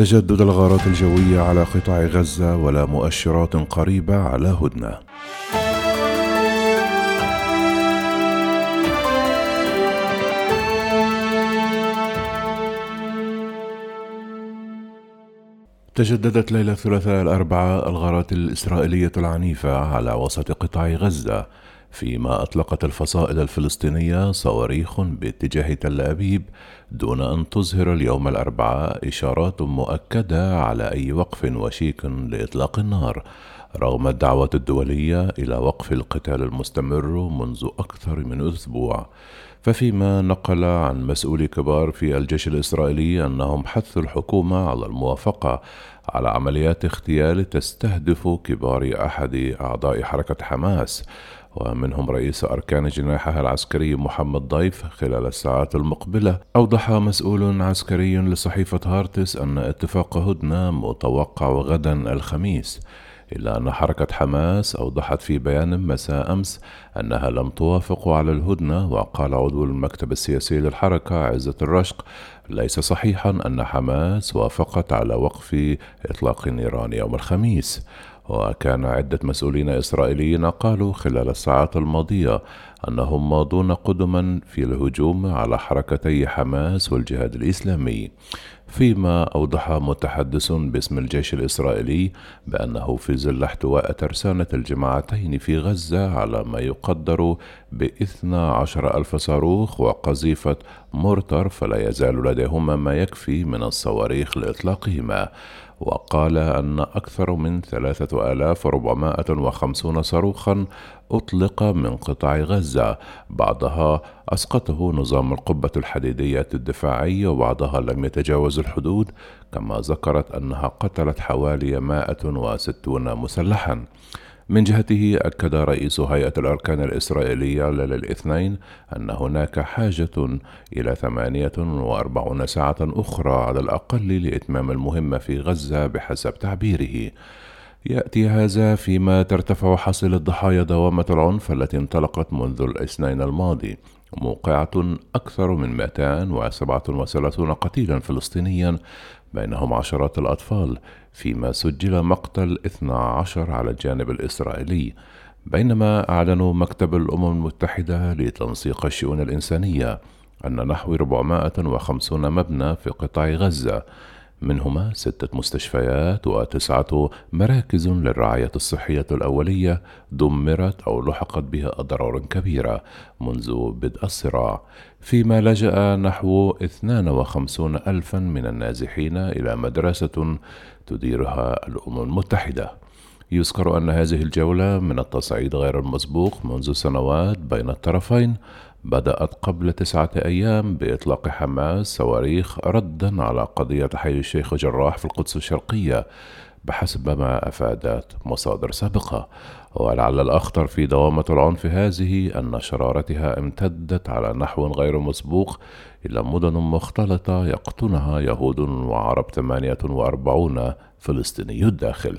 تجدد الغارات الجوية على قطاع غزة ولا مؤشرات قريبة على هدنة. تجددت ليلة الثلاثاء الأربعاء الغارات الإسرائيلية العنيفة على وسط قطاع غزة فيما أطلقت الفصائل الفلسطينية صواريخ باتجاه تل أبيب دون أن تظهر اليوم الأربعاء إشارات مؤكدة على أي وقف وشيك لإطلاق النار. رغم الدعوات الدولية إلى وقف القتال المستمر منذ أكثر من أسبوع ففيما نقل عن مسؤولي كبار في الجيش الإسرائيلي أنهم حثوا الحكومة على الموافقة على عمليات اغتيال تستهدف كبار أحد أعضاء حركة حماس ومنهم رئيس أركان جناحها العسكري محمد ضيف خلال الساعات المقبلة. أوضح مسؤول عسكري لصحيفة هارتس أن اتفاق هدنة متوقع غدا الخميس. إلا أن حركة حماس أوضحت في بيان مساء أمس أنها لم توافق على الهدنة وقال عضو المكتب السياسي للحركة عزة الرشق ليس صحيحا أن حماس وافقت على وقف إطلاق النيران يوم الخميس. وكان عدة مسؤولين إسرائيليين قالوا خلال الساعات الماضية أنهم ماضون قدما في الهجوم على حركتي حماس والجهاد الإسلامي فيما أوضح متحدث باسم الجيش الإسرائيلي بأنه في ظل احتواء ترسانة الجماعتين في غزة على ما يقدر باثنى عشر ألف صاروخ وقذيفة مورتر فلا يزال لديهما ما يكفي من الصواريخ لإطلاقهما. وقال أن أكثر من ثلاثة آلاف وربعمائة وخمسون صاروخا أطلق من قطاع غزة. بعضها أسقطه نظام القبة الحديدية الدفاعي وبعضها لم يتجاوز الحدود كما ذكرت أنها قتلت حوالي 160 مسلحا. من جهته أكد رئيس هيئة الأركان الإسرائيلية ليلة الاثنين أن هناك حاجة إلى 48 ساعة أخرى على الأقل لإتمام المهمة في غزة بحسب تعبيره. يأتي هذا فيما ترتفع حصيلة ضحايا دوامة العنف التي انطلقت منذ الاثنين الماضي موقعة أكثر من 237 قتيلا فلسطينيا بينهم عشرات الأطفال فيما سجل مقتل 12 على الجانب الإسرائيلي. بينما أعلنوا مكتب الأمم المتحدة لتنسيق الشؤون الإنسانية أن نحو 450 مبنى في قطاع غزة منهما ستة مستشفيات وتسعة مراكز للرعاية الصحية الأولية دمرت أو لحقت بها أضرار كبيرة منذ بدء الصراع. فيما لجأ نحو 52 ألفا من النازحين إلى مدرسة تديرها الأمم المتحدة. يذكر أن هذه الجولة من التصعيد غير المسبوق منذ سنوات بين الطرفين بدأت قبل تسعة أيام بإطلاق حماس صواريخ ردا على قضية حي الشيخ جراح في القدس الشرقية بحسب ما أفادت مصادر سابقة. ولعل الأخطر في دوامة العنف هذه أن شرارتها امتدت على نحو غير مسبوق إلى مدن مختلطة يقطنها يهود وعرب 48 فلسطيني الداخل.